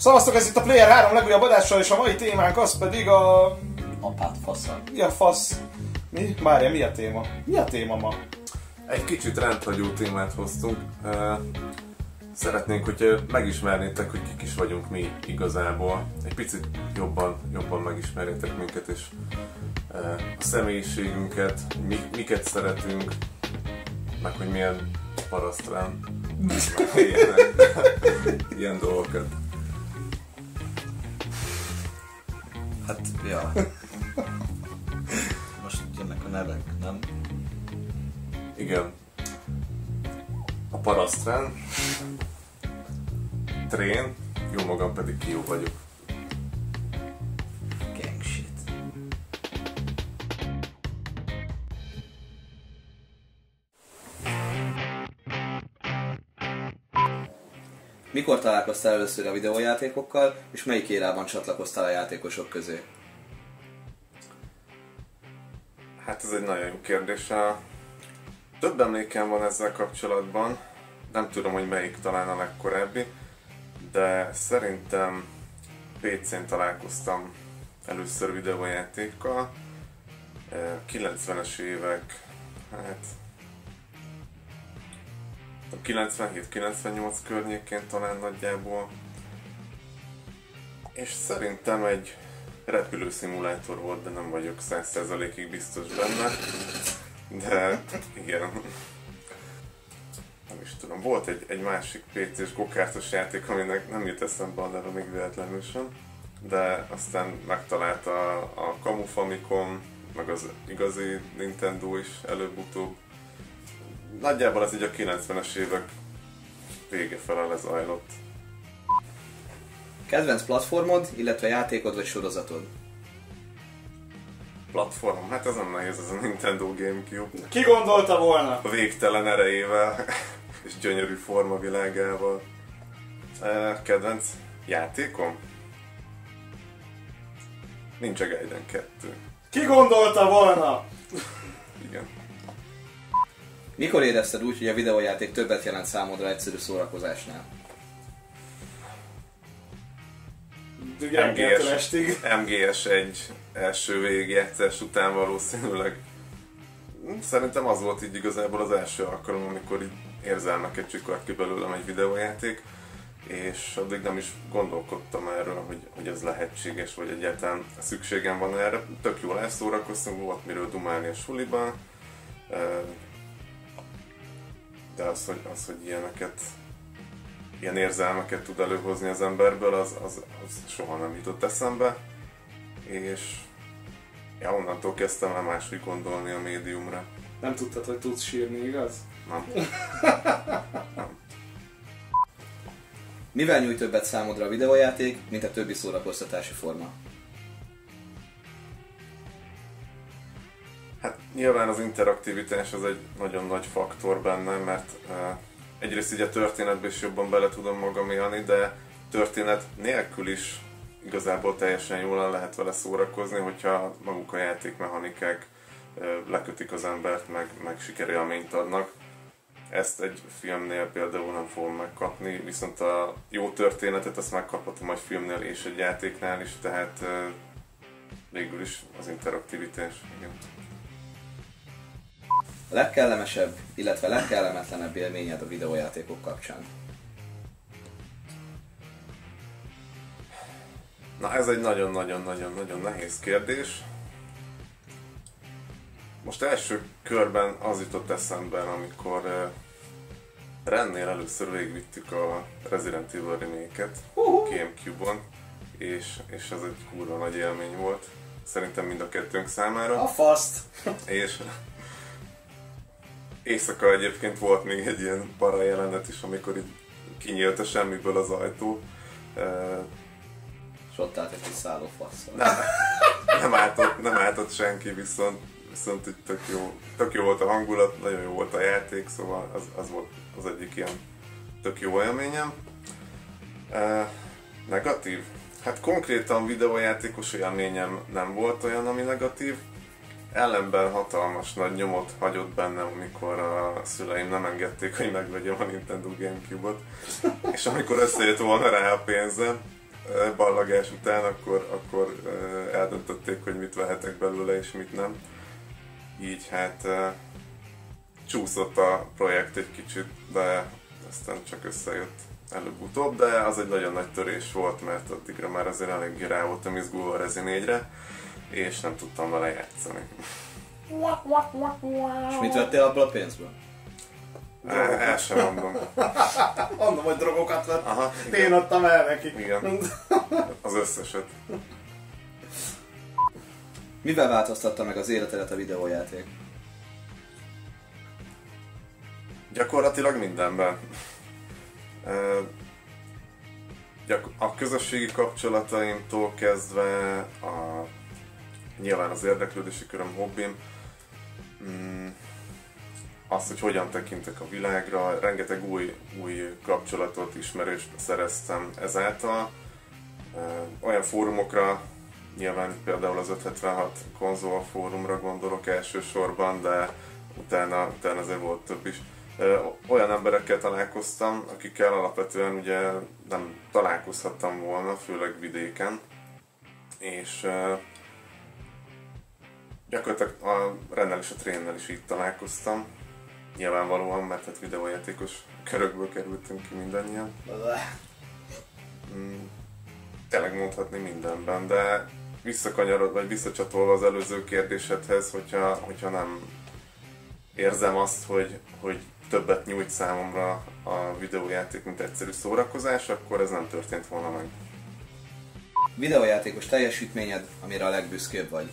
Szavaztok, ez itt a Player 3 legújabb adással, és a mai témánk az pedig a... Apát faszal. Mi a fasz? Mi? Várja, mi a téma? Mi a téma ma? Egy kicsit rendhagyó témát hoztunk. Szeretnénk, hogy megismernétek, hogy kik is vagyunk mi igazából. Egy picit jobban, jobban megismernétek minket, és a személyiségünket, mi, miket szeretünk, meg hogy milyen parasztrán, ilyen, ilyen dolgokat. Hát, ja. Most jönnek a nevek, nem? Igen. A parasztrán, Trén, jó magam pedig Kió vagyok. Mikor találkoztál először a videójátékokkal, és melyik érában csatlakoztál a játékosok közé? Hát ez egy nagyon jó kérdés. Több emlékem van ezzel kapcsolatban. Nem tudom, hogy melyik talán a legkorábbi, de szerintem PC-n találkoztam először videójátékkal. Eh, 90-es évek, hát 97-98 környékén talán nagyjából. És szerintem egy repülőszimulátor volt, de nem vagyok 100%-ig biztos benne. De igen. Nem is tudom. Volt egy, egy másik PC-s gokártos játék, aminek nem jut eszembe a neve még véletlenül sem. De aztán megtalálta a, a Camu Famicom, meg az igazi Nintendo is előbb-utóbb. Nagyjából ez így a 90-es évek vége felé lezajlott. Kedvenc platformod, illetve játékod vagy sorozatod? Platform, hát ez nem nehéz, ez a Nintendo Gamecube. Ki gondolta volna? a végtelen erejével és gyönyörű formavilágával. Eh, Kedvenc játékom? Nincs a Gaiden 2. Ki gondolta volna? Igen. Mikor érezted úgy, hogy a videójáték többet jelent számodra egyszerű szórakozásnál? Estig. MGS egy első végigjátszás után valószínűleg. Szerintem az volt így igazából az első alkalom, amikor így érzelmeket csikart ki belőlem egy videójáték, és addig nem is gondolkodtam erről, hogy, hogy ez lehetséges, vagy egyáltalán szükségem van erre. Tök jól elszórakoztunk, volt miről dumálni a suliban, de az, hogy, az, hogy ilyeneket, ilyen érzelmeket tud előhozni az emberből, az, az, az soha nem jutott eszembe, és ja, onnantól kezdtem el máshogy gondolni a médiumra. Nem tudtad, hogy tudsz sírni, igaz? Nem. Mivel nyújt többet számodra a videójáték, mint a többi szórakoztatási forma? Hát nyilván az interaktivitás az egy nagyon nagy faktor benne, mert egyrészt így a történetbe is jobban bele tudom magam élni, de történet nélkül is igazából teljesen jól lehet vele szórakozni, hogyha maguk a játékmechanikák lekötik az embert, meg, meg sikerélményt adnak. Ezt egy filmnél például nem fogom megkapni, viszont a jó történetet azt megkaphatom egy filmnél és egy játéknál is, tehát végül is az interaktivitás. Igen. A legkellemesebb, illetve legkellemetlenebb élményed a videójátékok kapcsán? Na ez egy nagyon-nagyon-nagyon-nagyon nehéz kérdés. Most első körben az jutott eszembe, amikor uh, Rennél először végigvittük a Resident Evil remake-et Gamecube-on, és, és ez egy kurva nagy élmény volt. Szerintem mind a kettőnk számára. A faszt. És éjszaka egyébként volt még egy ilyen para jelenet is, amikor így kinyílt a semmiből az ajtó. És ott állt egy kis szálló faszal. nem, nem, álltott, nem álltott senki, viszont, viszont így tök jó, tök jó volt a hangulat, nagyon jó volt a játék, szóval az, az volt az egyik ilyen tök jó élményem. Uh, negatív? Hát konkrétan videójátékos élményem nem volt olyan, ami negatív. Ellenben hatalmas nagy nyomot hagyott bennem, amikor a szüleim nem engedték, hogy megvegyem a Nintendo Gamecube-ot. És amikor összejött volna rá a pénzem, ballagás után, akkor, akkor eldöntötték, hogy mit vehetek belőle és mit nem. Így hát csúszott a projekt egy kicsit, de aztán csak összejött előbb-utóbb, de az egy nagyon nagy törés volt, mert addigra már azért eléggé rá voltam izgulva a Rezi 4-re, és nem tudtam vele játszani. És mit vettél abból a pénzből? El, el sem mondom. Mondom, hogy drogokat vett. Aha, Én igen. adtam el neki. igen. Az összeset. Mivel változtatta meg az életedet a videójáték? Gyakorlatilag mindenben. A közösségi kapcsolataimtól kezdve a, nyilván az érdeklődési köröm, hobbim, mm, az, hogy hogyan tekintek a világra, rengeteg új, új kapcsolatot, ismerést szereztem ezáltal. Olyan fórumokra, nyilván például az 576 konzol fórumra gondolok elsősorban, de utána, utána azért volt több is. Olyan emberekkel találkoztam, akikkel alapvetően ugye nem találkozhattam volna, főleg vidéken. És gyakorlatilag a rennel és a trénnel is így találkoztam. Nyilvánvalóan, mert hát videójátékos körökből kerültünk ki mindannyian. Mm, tényleg mondhatni mindenben, de visszakanyarod, vagy visszacsatolva az előző kérdésedhez, hogyha, hogyha nem érzem azt, hogy, hogy többet nyújt számomra a videójáték, mint egyszerű szórakozás, akkor ez nem történt volna meg. Videójátékos teljesítményed, amire a legbüszkébb vagy.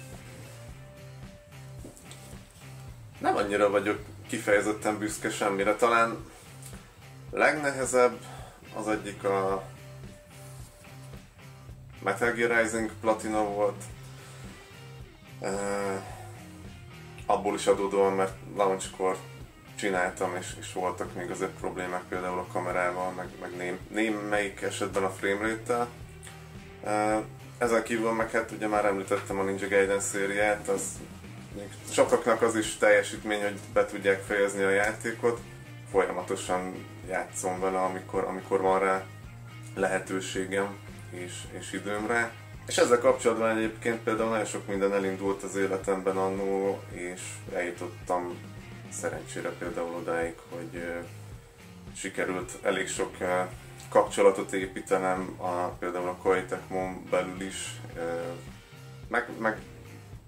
Nem annyira vagyok kifejezetten büszke semmire, talán legnehezebb az egyik a Metal Gear Rising Platina volt. Uh, abból is adódóan, mert launchkor csináltam, és, és voltak még azért problémák például a kamerával, meg, meg ném, némelyik esetben a framerate-tel. Uh, ezen kívül meg hát ugye már említettem a Ninja Gaiden szériát, az még sokaknak az is teljesítmény, hogy be tudják fejezni a játékot. Folyamatosan játszom vele, amikor, amikor van rá lehetőségem és, és időm rá. És ezzel kapcsolatban egyébként például nagyon sok minden elindult az életemben annó, és eljutottam szerencsére például odáig, hogy sikerült elég sok kapcsolatot építenem, a, például a Koei belül is, meg, meg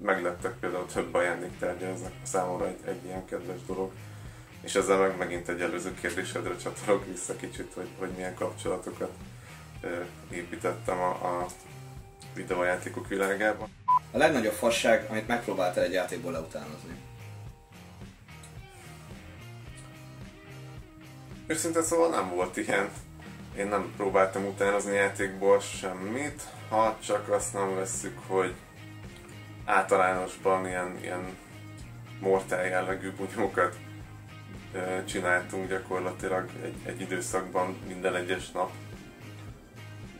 meglettek például több ajándéktárgya, ez számomra egy, egy ilyen kedves dolog. És ezzel meg megint egy előző kérdésedre csatolok vissza kicsit, hogy, hogy milyen kapcsolatokat építettem a, a videójátékok világában. A legnagyobb fasság, amit megpróbáltál egy játékból leutánozni. Őszintén szóval nem volt ilyen. Én nem próbáltam utánozni játékból semmit, ha csak azt nem vesszük, hogy általánosban ilyen, ilyen mortál jellegű bunyókat csináltunk gyakorlatilag egy, egy időszakban minden egyes nap.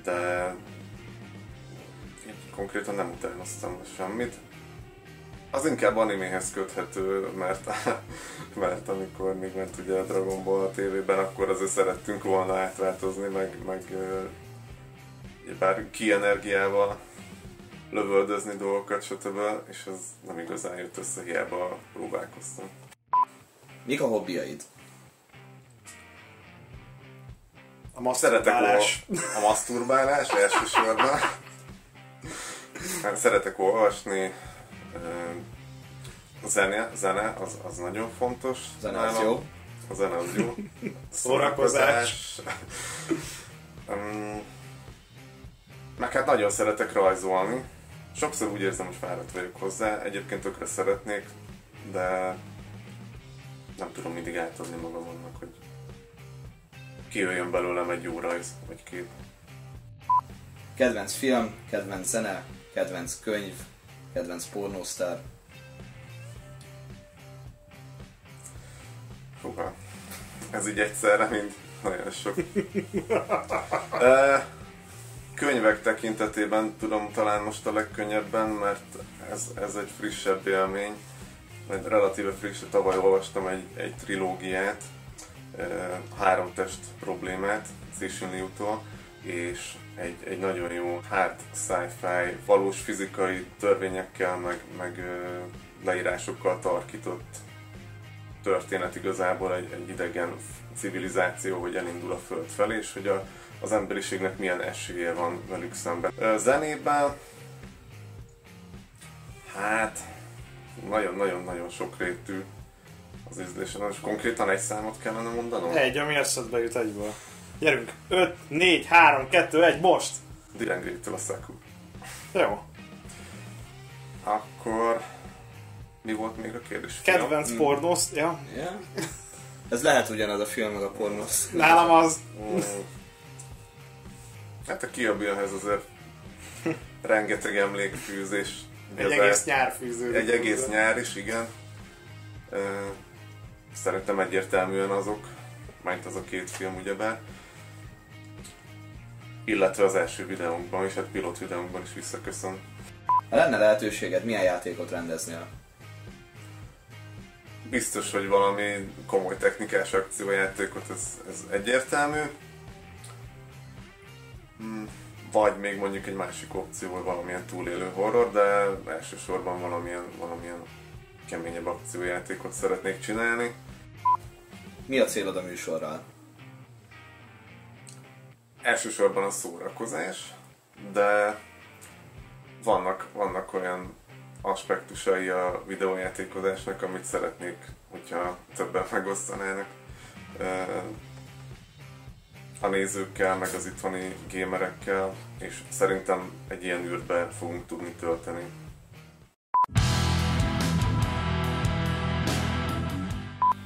De konkrétan nem utánoztam semmit. Az inkább animéhez köthető, mert, mert amikor még ment ugye a Dragon Ball a tévében, akkor azért szerettünk volna átváltozni, meg, meg bár ki energiával lövöldözni dolgokat, stb. És ez nem igazán jött össze, hiába próbálkoztam. Mik a hobbiaid? A Szeretek masturbálás. olva- a maszturbálás elsősorban. Hát Szeretek olvasni. A zene, zene az, az nagyon fontos. A zene az jó. A zene az jó. Szórakozás. Meg hát nagyon szeretek rajzolni. Sokszor úgy érzem, hogy fáradt vagyok hozzá. Egyébként tökre szeretnék, de nem tudom mindig átadni magam annak, hogy kijöjjön belőlem egy jó rajz, vagy kép. Kedvenc film, kedvenc zene, kedvenc könyv, kedvenc pornósztár. Húha. Ez így egyszerre, mint nagyon sok. könyvek tekintetében tudom talán most a legkönnyebben, mert ez, ez egy frissebb élmény. Egy relatíve friss, tavaly olvastam egy, egy trilógiát, három test problémát, Cixin és egy, egy nagyon jó hard sci-fi, valós fizikai törvényekkel, meg, meg leírásokkal tarkított történet igazából egy, egy idegen civilizáció, hogy elindul a Föld felé, és hogy a, az emberiségnek milyen esélye van velük szemben. Zenében hát nagyon-nagyon-nagyon sokrétű az ízlésen, és konkrétan egy számot kellene mondanom? Egy, ami eszedbe jut egyből. Gyerünk! 5, 4, 3, 2, 1, most! Direngrétől a Saku. Jó. Akkor mi volt még a kérdés? Kedvenc pornósz, ja. Yeah. Ez lehet ugyanaz a film, meg a pornosz. Nálam az. Mm. Hát a kiabiahez azért rengeteg emlékfűzés. Egy egész nyár fűződik. Egy egész hozzá. nyár is, igen. Szerintem egyértelműen azok, majd az a két film ugyebár. Illetve az első videónkban is, hát pilot videónkban is visszaköszön. Ha lenne lehetőséged, milyen játékot rendeznél? Biztos, hogy valami komoly technikás akciójátékot, ez, ez egyértelmű. Hmm, Vagy még mondjuk egy másik opció, hogy valamilyen túlélő horror, de elsősorban valamilyen, valamilyen keményebb akciójátékot szeretnék csinálni. Mi a célod a műsorral? Elsősorban a szórakozás, de vannak, vannak olyan aspektusai a videójátékozásnak, amit szeretnék, hogyha többen megosztanának a nézőkkel, meg az itthoni gamerekkel, és szerintem egy ilyen űrbe fogunk tudni tölteni.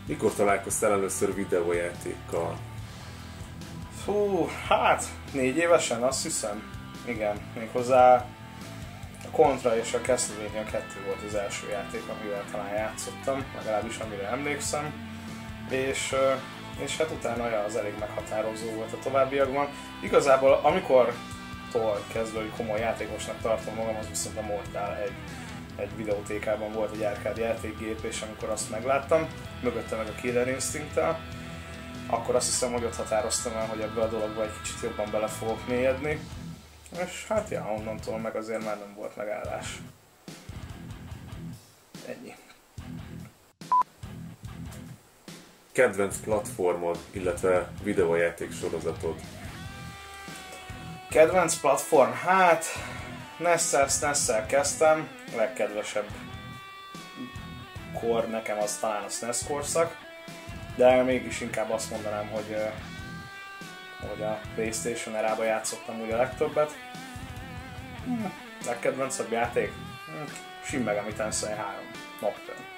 Mikor találkoztál először videójátékkal? Fú, hát négy évesen azt hiszem. Igen, méghozzá a Contra és a Castlevania 2 volt az első játék, amivel talán játszottam, legalábbis amire emlékszem. És, és hát utána ja, az elég meghatározó volt a továbbiakban. Igazából amikor tól kezdve, hogy komoly játékosnak tartom magam, az viszont a Mortal egy, egy videótékában volt egy arcade játékgép, és amikor azt megláttam, mögötte meg a Killer instinct akkor azt hiszem, hogy ott határoztam el, hogy ebbe a dologba egy kicsit jobban bele fogok mélyedni. És hát ja, onnantól meg azért már nem volt megállás. Ennyi. Kedvenc platformod, illetve videójáték sorozatod? Kedvenc platform? Hát, Nessel, Nessel kezdtem, a legkedvesebb kor nekem az talán a SNES korszak, de mégis inkább azt mondanám, hogy, hogy a Playstation erába játszottam úgy a legtöbbet. Hm, legkedvencebb játék? Hm, Shin Megami Tensei 3. Nocturne.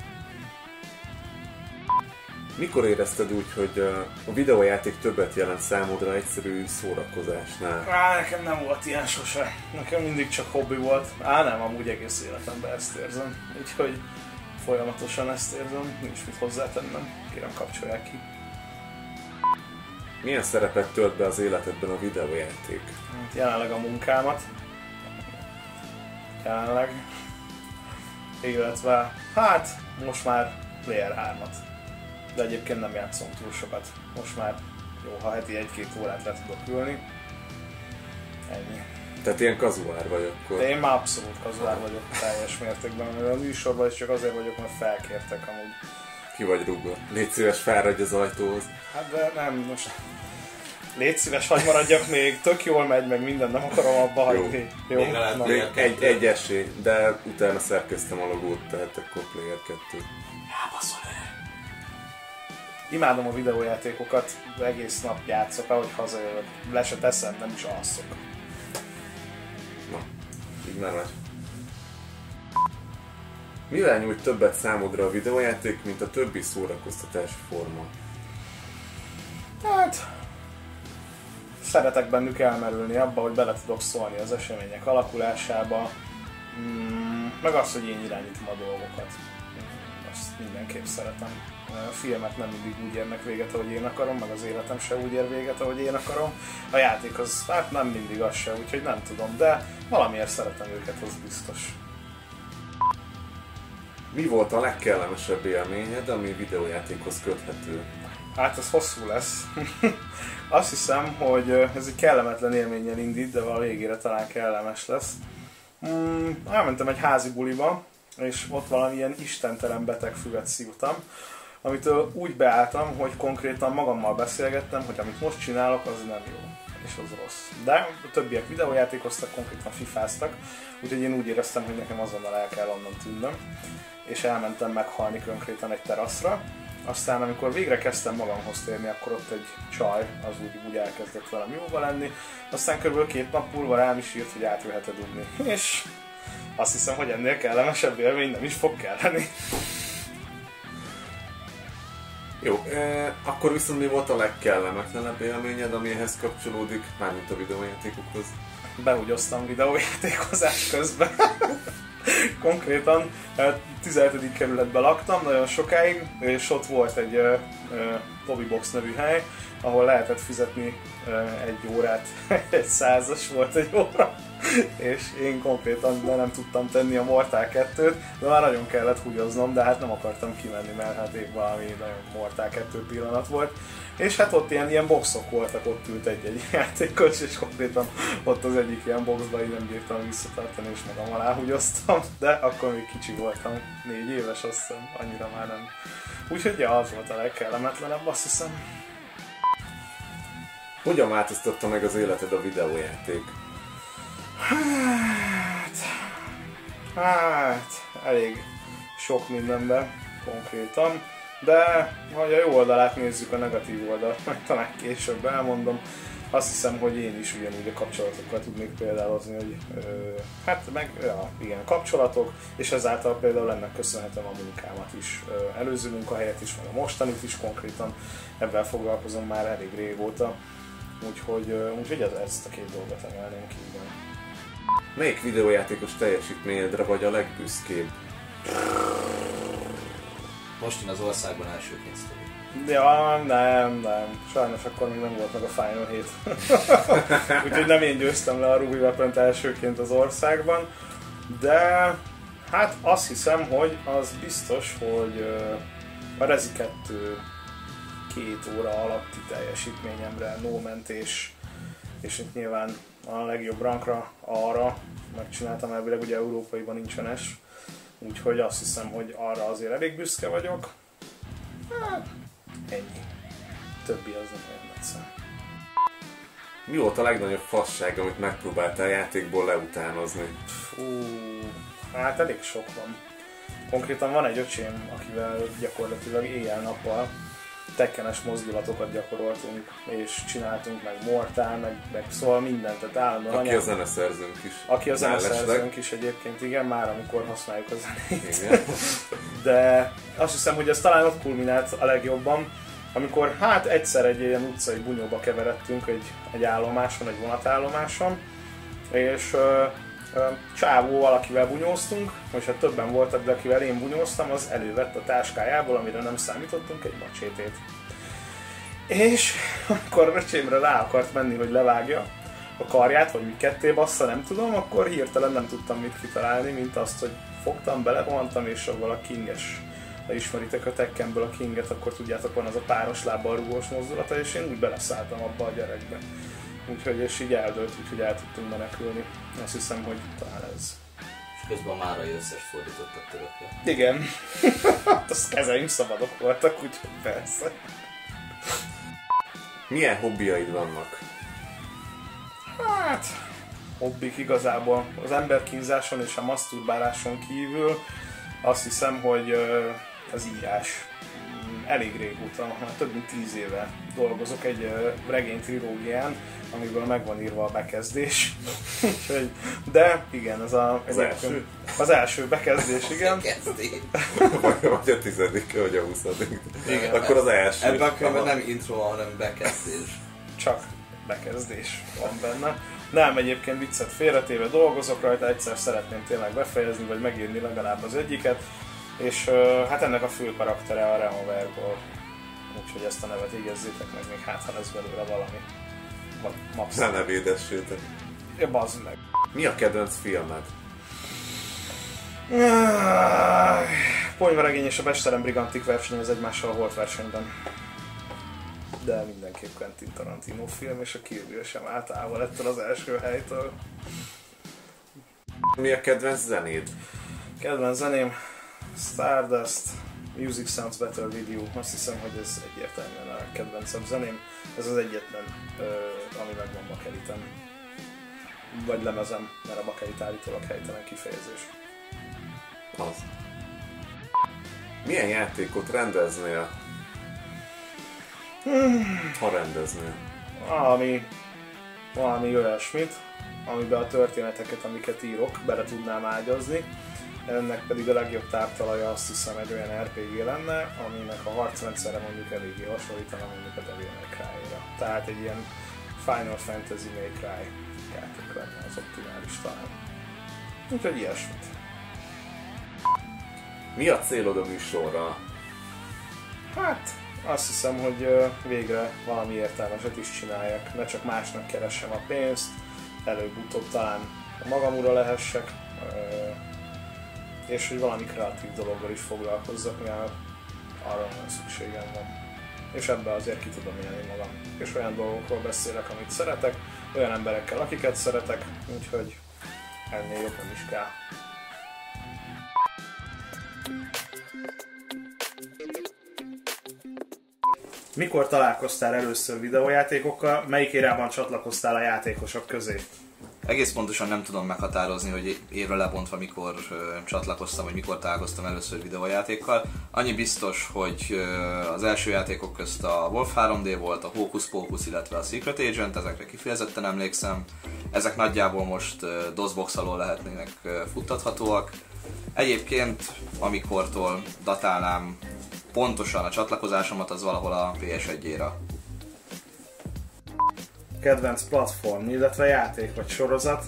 Mikor érezted úgy, hogy a videójáték többet jelent számodra egyszerű szórakozásnál? Á, nekem nem volt ilyen sose. Nekem mindig csak hobbi volt. Á, nem, amúgy egész életemben ezt érzem. Úgyhogy folyamatosan ezt érzem. Nincs mit hozzátennem. Kérem, kapcsolják ki. Milyen szerepet tölt be az életedben a videójáték? Hát Jelenleg a munkámat. Jelenleg. Illetve, hát, most már Player 3-at. De egyébként nem játszom túl sokat. Most már jó, ha heti egy-két órát le tudok ülni. Ennyi. Tehát ilyen kazuár vagy akkor? De én már abszolút kazuár vagyok teljes mértékben, mert a műsorban is csak azért vagyok, mert felkértek amúgy. Ki vagy rúgva? Légy szíves, fáradj az ajtóhoz. Hát de nem, most légy szíves, hagy maradjak még, tök jól megy, meg minden, nem akarom abba Jó. hagyni. Jó, Még Na, Még Player egy, egy esély, de utána szerkeztem a logót, tehát akkor Player 2. Imádom a videójátékokat, egész nap játszok, ahogy hazajövök. Le se teszem, nem is alszok. Na, így már vagy. Mivel nyújt többet számodra a videójáték, mint a többi szórakoztatási forma? Hát, szeretek bennük elmerülni abba, hogy bele tudok szólni az események alakulásába, mm, meg az, hogy én irányítom a dolgokat. Azt mindenképp szeretem. A filmek nem mindig úgy érnek véget, ahogy én akarom, meg az életem se úgy ér véget, ahogy én akarom. A játék az, hát nem mindig az se, úgyhogy nem tudom, de valamiért szeretem őket, az biztos. Mi volt a legkellemesebb élményed, ami videójátékhoz köthető? Hát ez hosszú lesz. Azt hiszem, hogy ez egy kellemetlen élménnyel indít, de a végére talán kellemes lesz. Mm, elmentem egy házi buliba, és ott valamilyen istentelen betegfüvet szívtam, amitől úgy beálltam, hogy konkrétan magammal beszélgettem, hogy amit most csinálok, az nem jó, és az rossz. De a többiek videójátékoztak, konkrétan fifáztak, úgyhogy én úgy éreztem, hogy nekem azonnal el kell onnan tűnnöm, és elmentem meghalni konkrétan egy teraszra. Aztán amikor végre kezdtem magamhoz térni, akkor ott egy csaj az úgy, úgy elkezdett velem jóba lenni. Aztán körülbelül két nap múlva rám is írt, hogy átjöhet-e dugni. És azt hiszem, hogy ennél kellemesebb élmény nem is fog kelleni. Jó, e, akkor viszont mi volt a legkellemetlenebb élményed, ami ehhez kapcsolódik, mármint a videójátékokhoz? Behugyoztam videójátékozás közben. Konkrétan eh, 17. kerületben laktam nagyon sokáig, és ott volt egy uh, uh, Tobybox nevű hely, ahol lehetett fizetni egy órát, egy százas volt egy óra, és én konkrétan de nem tudtam tenni a Mortal 2-t, de már nagyon kellett húgyoznom, de hát nem akartam kimenni, mert hát épp valami nagyon Mortal 2 pillanat volt. És hát ott ilyen, ilyen boxok voltak, ott ült egy-egy játékos, és konkrétan ott az egyik ilyen boxba így nem bírtam visszatartani, és magam alá húgyoztam, de akkor még kicsi voltam, négy éves azt hiszem, annyira már nem. Úgyhogy ja, az volt a legkellemetlenebb, azt hiszem. Hogyan változtatta meg az életed a videójáték? Hát, hát, elég sok mindenben konkrétan, de ha a jó oldalát nézzük, a negatív oldalt, majd talán később elmondom. Azt hiszem, hogy én is ugyanúgy a kapcsolatokkal tudnék példálozni, hogy ö, hát meg ja, igen, kapcsolatok, és ezáltal például ennek köszönhetem a munkámat is, ö, előző munkahelyet is, meg a mostanit is konkrétan, ebben foglalkozom már elég régóta, úgyhogy, ö, úgyhogy ez, ezt a két dolgot emelném ki, igen. Melyik videójátékos teljesítményedre vagy a legbüszkébb? Most én az országban elsőként sztori. Ja, nem, nem. Sajnos akkor még nem volt meg a Final 7. Úgyhogy nem én győztem le a Ruby weapon elsőként az országban. De hát azt hiszem, hogy az biztos, hogy a Rezi 2 két óra alatti teljesítményemre no mentés, és itt nyilván a legjobb rankra arra megcsináltam elvileg, ugye európaiban nincsenes. Úgyhogy azt hiszem, hogy arra azért elég büszke vagyok. Hát, ennyi. Többi az nem egyszerű. Mi volt a legnagyobb fasság, amit megpróbáltál játékból leutánozni? Fú, hát elég sok van. Konkrétan van egy öcsém, akivel gyakorlatilag éjjel-nappal tekkenes mozdulatokat gyakoroltunk, és csináltunk meg mortál, meg, meg szóval mindent, tehát állandóan Aki anyám- a zeneszerzőnk is. Aki Mellesleg. zeneszerzőnk is egyébként, igen, már amikor használjuk a zenét. Igen. De azt hiszem, hogy ez talán ott kulminált a legjobban, amikor hát egyszer egy ilyen utcai bunyóba keveredtünk egy, egy állomáson, egy vonatállomáson, és csávó valakivel bunyóztunk, most hát többen voltak, de akivel én bunyóztam, az elővett a táskájából, amire nem számítottunk, egy macsétét. És amikor a öcsémre rá akart menni, hogy levágja a karját, vagy úgy ketté bassza, nem tudom, akkor hirtelen nem tudtam mit kitalálni, mint azt, hogy fogtam, belerohantam, és avval a kinges ha ismeritek a Tekkenből a Kinget, akkor tudjátok, van az a páros lábbal rúgós mozdulata, és én úgy beleszálltam abba a gyerekbe. Úgyhogy, és így eldőlt, úgyhogy el tudtunk menekülni. Azt hiszem, hogy talán ez. És közben a márai összes fordítottak törökre. Igen. az kezeim szabadok voltak, úgyhogy persze. Milyen hobbiaid vannak? Hát, hobbik igazából. Az emberkínzáson és a maszturbáláson kívül azt hiszem, hogy az írás. Elég régóta, már több mint tíz éve dolgozok egy regény trilógián, amiből meg van írva a bekezdés. De igen, ez a, Az első? Az első bekezdés, igen. Vagy, vagy a tizedik, vagy a huszadik. Igen. Akkor az első. Ebben a könyvben nem intro hanem bekezdés. csak bekezdés van benne. Nem, egyébként viccet félretéve dolgozok rajta, egyszer szeretném tényleg befejezni, vagy megírni legalább az egyiket, és hát ennek a fő karaktere a Removerból. Úgyhogy ezt a nevet égezzétek meg, még hát ha lesz belőle valami. Vagy max. Ne nevédessétek. Ja, bazd meg. Mi a kedvenc filmed? Ponyvaregény és a Besterem Brigantik versenyez egymással a Volt versenyben. de mindenképp Quentin Tarantino film, és a Kill sem állt távol ettől az első helytől. Mi a kedvenc zenéd? Kedvenc zeném Stardust, Music Sounds Better You. Azt hiszem, hogy ez egyértelműen a kedvencem zeném. Ez az egyetlen, ami megvan bakeliten. Vagy lemezem, mert a bakelit állítólag helytelen kifejezés. Az. Milyen játékot rendeznél? Ha rendeznél. Valami, valami olyasmit, amiben a történeteket, amiket írok, bele tudnám ágyazni. Ennek pedig a legjobb táptalaja azt hiszem egy olyan RPG lenne, aminek a harcrendszere mondjuk eléggé hasonlítana mondjuk a Devil May Cry-ra. Tehát egy ilyen Final Fantasy May Cry játék lenne az optimális talán. Úgyhogy ilyesmit. Mi a célod a műsorral? Hát, azt hiszem, hogy végre valami értelmeset is csináljak. Ne csak másnak keressem a pénzt, előbb-utóbb talán magam ura lehessek, és hogy valami kreatív dologgal is foglalkozzak, mivel arra nagyon szükségem van. És ebbe azért ki tudom élni magam. És olyan dolgokról beszélek, amit szeretek, olyan emberekkel, akiket szeretek, úgyhogy ennél jobb nem is kell. Mikor találkoztál először videójátékokkal, melyik érában csatlakoztál a játékosok közé? Egész pontosan nem tudom meghatározni, hogy évre lebontva mikor csatlakoztam, vagy mikor találkoztam először videójátékkal. Annyi biztos, hogy az első játékok közt a Wolf 3D volt, a Hocus Pocus, illetve a Secret Agent, ezekre kifejezetten emlékszem. Ezek nagyjából most ö, DOSBox alól lehetnének ö, futtathatóak. Egyébként, amikortól datálnám pontosan a csatlakozásomat, az valahol a PS1-ére. Kedvenc platform, illetve játék vagy sorozat?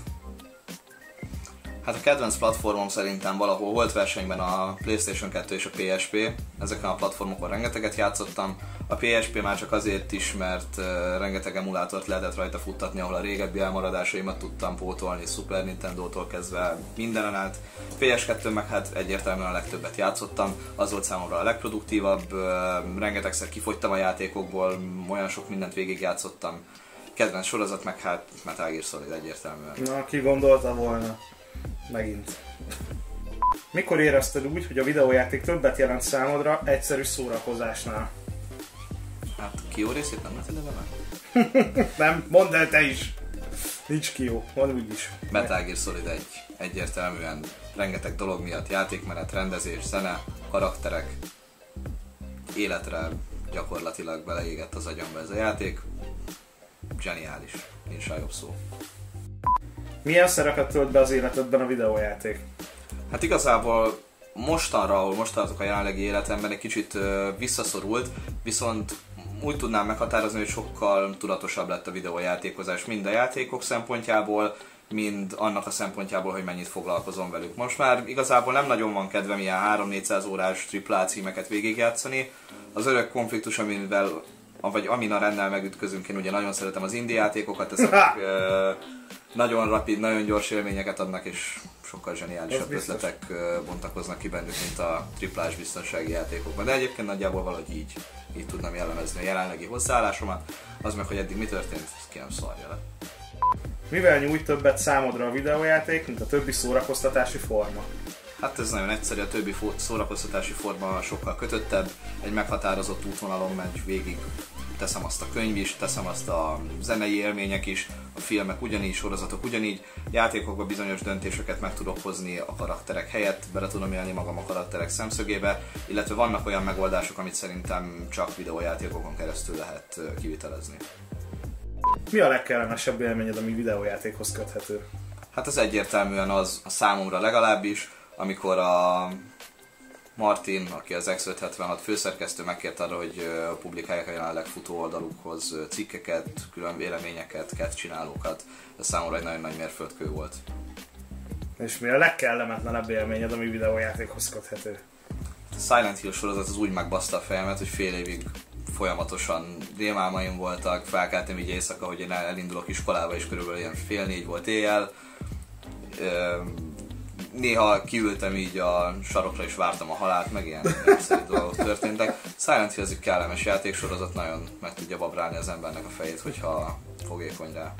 Hát a kedvenc platformom szerintem valahol volt versenyben a PlayStation 2 és a PSP. Ezeken a platformokon rengeteget játszottam. A PSP már csak azért is, mert rengeteg emulátort lehetett rajta futtatni, ahol a régebbi elmaradásaimat tudtam pótolni, Super Nintendo-tól kezdve mindenen át. PS2 meg hát egyértelműen a legtöbbet játszottam, az volt számomra a legproduktívabb, rengetegszer kifogytam a játékokból, olyan sok mindent végigjátszottam. Kedvenc sorozat meg hát Metal Gear Solid egyértelműen. Na, ki gondolta volna? Megint. Mikor érezted úgy, hogy a videójáték többet jelent számodra egyszerű szórakozásnál? Hát Kio részét nem lehet meg? Nem, mondd el te is! Nincs ki jó, van úgy is. Metal Gear Solid 1 egyértelműen rengeteg dolog miatt, játékmenet, rendezés, zene, karakterek, életre gyakorlatilag beleégett az agyamba ez a játék. Zseniális, nincs rá jobb szó. Milyen szerepet tölt be az életedben a videójáték? Hát igazából mostanra, ahol most tartok a jelenlegi életemben, egy kicsit visszaszorult, viszont úgy tudnám meghatározni, hogy sokkal tudatosabb lett a videójátékozás mind a játékok szempontjából, mind annak a szempontjából, hogy mennyit foglalkozom velük. Most már igazából nem nagyon van kedvem ilyen 3-400 órás AAA címeket végigjátszani. Az örök konfliktus, amivel vagy amin a rendel megütközünk, én ugye nagyon szeretem az indie játékokat, ezek ö, nagyon rapid, nagyon gyors élményeket adnak, és sokkal zseniálisabb ötletek bontakoznak ki bennük, mint a triplás biztonsági játékokban. De egyébként nagyjából valahogy így, így tudnám jellemezni a jelenlegi hozzáállásomat. Az meg, hogy eddig mi történt, ki nem szarja le. Mivel nyújt többet számodra a videójáték, mint a többi szórakoztatási forma? Hát ez nagyon egyszerű, a többi szórakoztatási forma sokkal kötöttebb, egy meghatározott útvonalon megy végig, teszem azt a könyv is, teszem azt a zenei élmények is, a filmek ugyanígy, sorozatok ugyanígy, játékokban bizonyos döntéseket meg tudok hozni a karakterek helyett, bele tudom élni magam a karakterek szemszögébe, illetve vannak olyan megoldások, amit szerintem csak videójátékokon keresztül lehet kivitelezni. Mi a legkellemesebb élményed, ami videójátékhoz köthető? Hát ez egyértelműen az a számomra legalábbis, amikor a Martin, aki az X576 főszerkesztő megkért arra, hogy publikálják a jelenleg futó oldalukhoz cikkeket, külön véleményeket, kett csinálókat. Ez számomra egy nagyon nagy mérföldkő volt. És mi a legkellemetlenebb élményed, ami videójátékhoz köthető? A Silent Hill sorozat az úgy megbaszta a fejemet, hogy fél évig folyamatosan rémálmaim voltak, felkeltem így éjszaka, hogy én elindulok iskolába, és körülbelül ilyen fél négy volt éjjel. Ö, néha kiültem így a sarokra és vártam a halált, meg ilyen dolgok történtek. Silent Hill az egy kellemes játéksorozat, nagyon meg tudja babrálni az embernek a fejét, hogyha fogékony rá.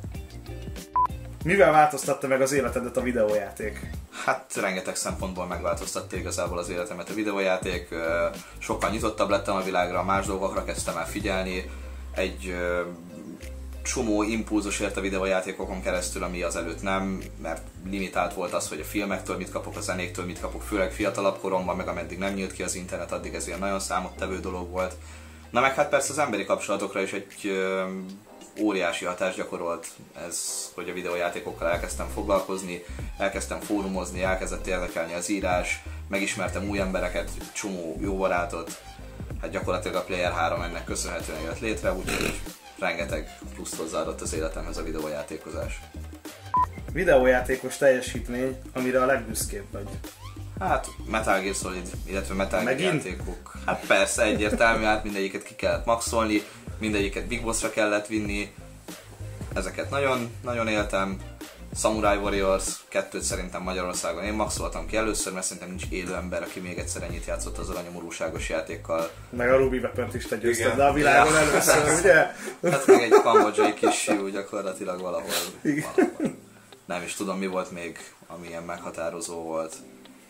Mivel változtatta meg az életedet a videójáték? Hát rengeteg szempontból megváltoztatta igazából az életemet a videójáték, sokkal nyitottabb lettem a világra, más dolgokra kezdtem el figyelni, egy csomó impulzus ért a videójátékokon keresztül, ami az előtt nem, mert limitált volt az, hogy a filmektől mit kapok, a zenéktől mit kapok, főleg fiatalabb koromban, meg ameddig nem nyílt ki az internet, addig ez ilyen nagyon számottevő dolog volt. Na meg hát persze az emberi kapcsolatokra is egy ö, óriási hatást gyakorolt ez, hogy a videójátékokkal elkezdtem foglalkozni, elkezdtem fórumozni, elkezdett érdekelni az írás, megismertem új embereket, csomó jó barátot, hát gyakorlatilag a Player 3 ennek köszönhetően jött létre, úgyhogy rengeteg pluszt hozzáadott az életemhez a videójátékozás. Videójátékos teljesítmény, amire a legbüszkébb vagy. Hát Metal Gear Solid, illetve Metal Gear játékok. Hát persze, egyértelmű, hát mindegyiket ki kellett maxolni, mindegyiket Big Bossra kellett vinni. Ezeket nagyon, nagyon éltem. Samurai Warriors 2 szerintem Magyarországon én maxoltam ki először, mert szerintem nincs élő ember, aki még egyszer ennyit játszott az aranyomorúságosaságos játékkal. Meg a Ruby Weapon-t is te győzted le a világon Ja. először, ugye? Hát meg egy kambodzsai kis fiú gyakorlatilag valahol. Igen. valahol. Nem is tudom mi volt még, ami ilyen meghatározó volt.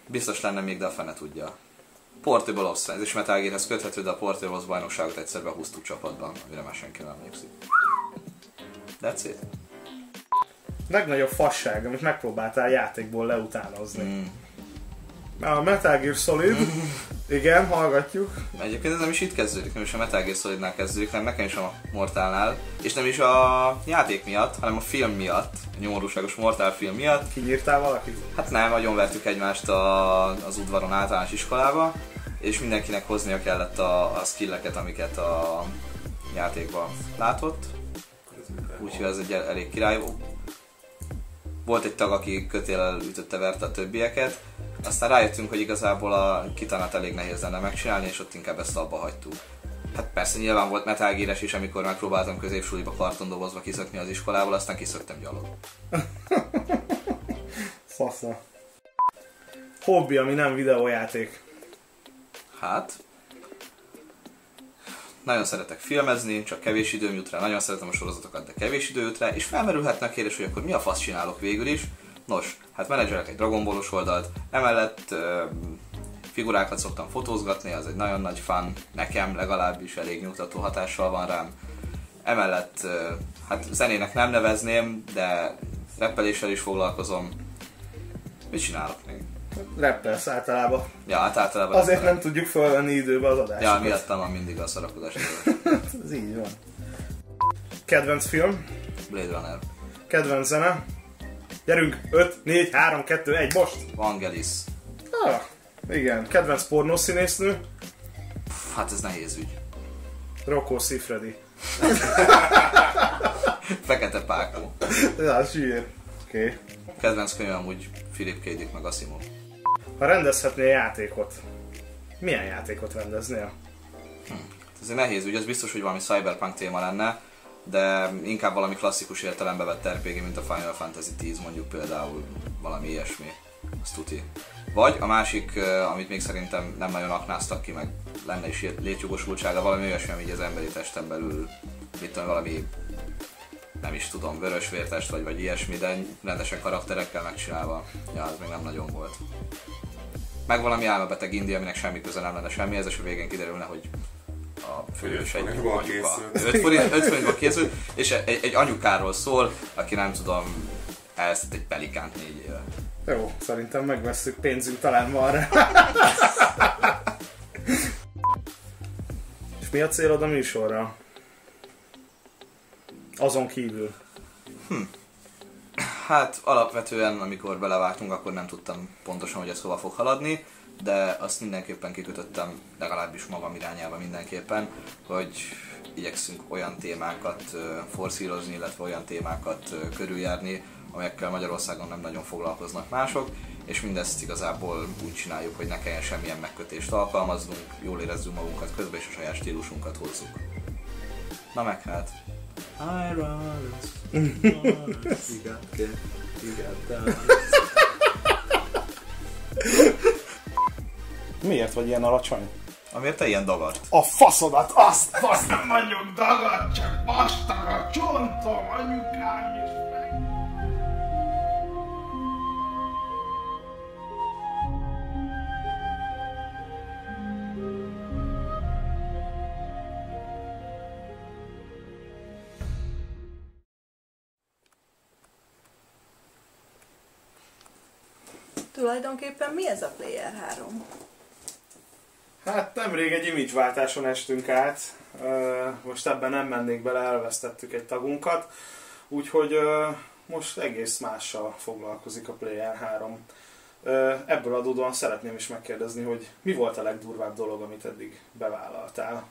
Biztos lenne még, de a fene tudja. Portable Ops, ez is Metal Gearhez köthető, de a Portable Ops bajnokságot egyszer behúztuk csapatban, amire már senki nem emlékszik. That's it. Legnagyobb fasság, amit megpróbáltál játékból leutánozni. Mm. A Metal Gear Solid, igen, hallgatjuk. Egyébként ez nem is itt kezdődik, nem is a Metal Gear Solidnál kezdődik, nem nekem is a Mortalnál. És nem is a játék miatt, hanem a film miatt, a nyomorúságos Mortal film miatt. Kinyírtál valakit? Hát nem, nagyon vertük egymást a, az udvaron általános iskolába, és mindenkinek hoznia kellett a, a skilleket, amiket a játékban látott. Úgyhogy ez egy el- elég király. Volt egy tag, aki kötéllel ütötte, verte a többieket. Aztán rájöttünk, hogy igazából a kitanát elég nehéz lenne megcsinálni, és ott inkább ezt abba hagytuk. Hát persze nyilván volt Metal Gear-es is, amikor megpróbáltam középsuliba kartondobozva kiszökni az iskolából, aztán kiszöktem gyalog. Fasza. Hobbi, ami nem videójáték. Hát, nagyon szeretek filmezni, csak kevés időm jut rá, nagyon szeretem a sorozatokat, de kevés idő jut rá, és felmerülhetne a kérdés, hogy akkor mi a fasz csinálok végül is. Nos, hát menedzselek egy Dragon Ballos oldalt, emellett figurákat szoktam fotózgatni, az egy nagyon nagy fan, nekem legalábbis elég nyugtató hatással van rám. Emellett, hát zenének nem nevezném, de reppeléssel is foglalkozom. Mit csinálok még? Rappelsz általában. Ja, hát általában... Azért nem tudjuk fölvenni időbe az adást. Ja, miattam van mindig a szarakodás. Ez így van. Kedvenc film, Blade Runner. kedvenc zene. Gyerünk, 5, 4, 3, 2, 1, most! Vangelis. Ah, igen, kedvenc pornószínésznő, Pff, Hát ez nehéz ügy. Rocco Siffredi. Fekete Pákó. Ja, sír. Oké. Okay. Kedvenc könyvem úgy Philip K. Dick meg Asimov. Ha rendezhetnél játékot, milyen játékot rendeznél? Ez egy nehéz ügy, az biztos, hogy valami cyberpunk téma lenne, de inkább valami klasszikus értelembe vett RPG, mint a Final Fantasy X mondjuk például valami ilyesmi. Azt tuti. Vagy a másik, amit még szerintem nem nagyon aknáztak ki, meg lenne is létjogosultsága, valami olyasmi, ami az emberi testen belül, mit tudom, valami nem is tudom, vörösvértest vagy, vagy ilyesmi, de rendesen karakterekkel megcsinálva. Ja, az még nem nagyon volt. Meg valami álmebeteg indi, aminek semmi köze nem lenne semmihez, és a végén kiderülne, hogy a főhős egy anyuka. készült. 5 forint, 5 forintból készült, és egy, egy anyukáról szól, aki nem tudom, elszett egy pelikánt négy éve. Jó, szerintem megvesszük, pénzünk talán van rá. És mi a célod a műsorra? Azon kívül. Hát alapvetően, amikor belevágtunk, akkor nem tudtam pontosan, hogy ez hova fog haladni, de azt mindenképpen kikötöttem, legalábbis magam irányába mindenképpen, hogy igyekszünk olyan témákat forszírozni, illetve olyan témákat körüljárni, amelyekkel Magyarországon nem nagyon foglalkoznak mások, és mindezt igazából úgy csináljuk, hogy ne kelljen semmilyen megkötést alkalmaznunk, jól érezzünk magunkat közben, és a saját stílusunkat hozzuk. Na meg hát. I runs. you got that. You got that. Miért vagy ilyen alacsony? Amiért te ilyen dagadt. A faszodat, azt, fasz nem vagyok dagad, csak vastag a csontom, anyukám is. Tulajdonképpen mi ez a Player 3? Hát nemrég egy image-váltáson estünk át, most ebben nem mennék bele, elvesztettük egy tagunkat, úgyhogy most egész mással foglalkozik a Player 3. Ö, Ebből adódóan szeretném is megkérdezni, hogy mi volt a legdurvább dolog, amit eddig bevállaltál?